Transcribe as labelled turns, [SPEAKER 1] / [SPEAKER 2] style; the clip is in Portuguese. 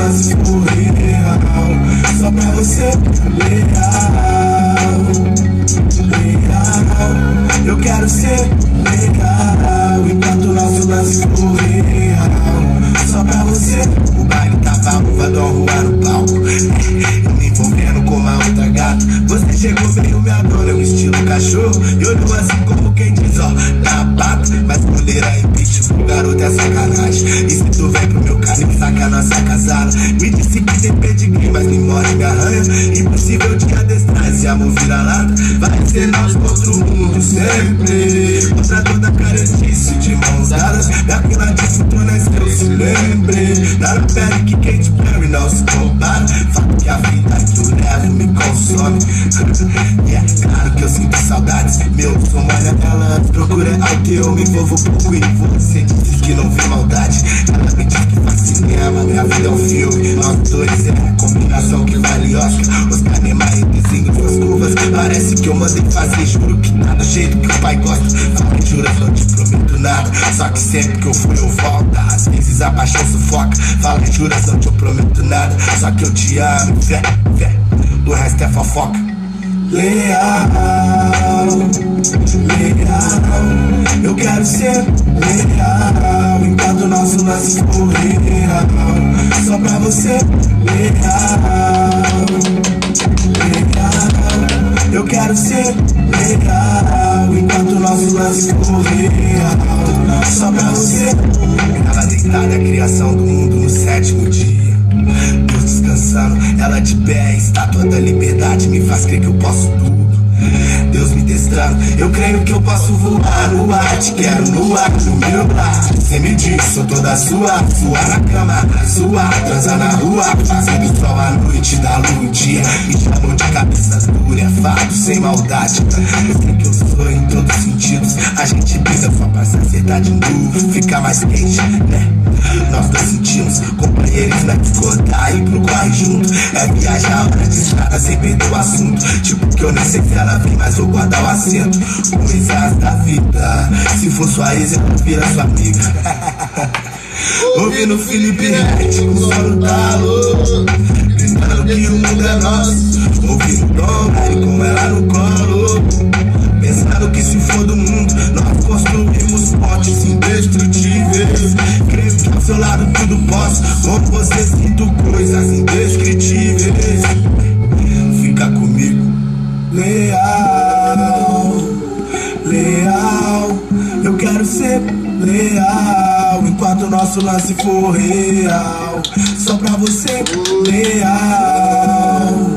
[SPEAKER 1] lance for real. Só pra você, leal. Leal. Eu quero ser legal. Enquanto nosso lance for real. Só pra você, o baile tava uva do rua no palco. Eu me envolvendo com uma outra gata. Você chegou veio minha dona, eu estilo cachorro. E olhou assim como quem adestrar esse amor vira lata. Vai ser nós contra o mundo sempre. Contra toda caretice de mãos dadas. Daquela futuras que se lembre. Na pele que Kate Perry não se compara. Fato que a vida que eu levo me consome. E é claro que eu sinto saudades. Meu som olha ela procura algo eu me envolvo pouco e você diz que não vê maldade. Ela me diz que eu mandei fazer, juro que tá do jeito que o pai gosta. Fala, jura, não te prometo nada. Só que sempre que eu fui eu volto. Às vezes a paixão sufoca. Fala, jura, não te prometo nada. Só que eu te amo, fé, fé. O resto é fofoca. Leal, leal, eu quero ser leal Enquanto nosso lance for real Só pra você, leal, leal Enquanto nosso lance for real Só pra você Ela deitada, a criação do mundo no sétimo dia Deus descansando, ela de pé, estátua da liberdade me faz crer que eu posso tudo. Deus me testando, eu creio que eu posso voar no ar, te quero no ar, no meu lar. Cê me diz, sou toda sua, voar na cama, suar, transar na rua, fazendo sol à noite, da lua o dia. Me chamou de cabeça dura, é fato, sem maldade. Eu sei que eu sou em todos os sentidos, a gente brisa só pra se acertar de novo, ficar mais quente, né? Nós dois sentimos companheiros na discordar e pro corre junto. É viajar hora sem perder o assunto. Tipo que eu nem sei se ela vem, mas vou guardar o assento. Coisas da vida. Se for sua ex, ela vira sua amiga. Ouvindo Felipe Rett o solo talo. Gritando que o mundo é nosso. Ouvindo Brady com ela no colo. Pensando que se for do mundo, leal. Enquanto nosso lance for real. Só pra você, leal.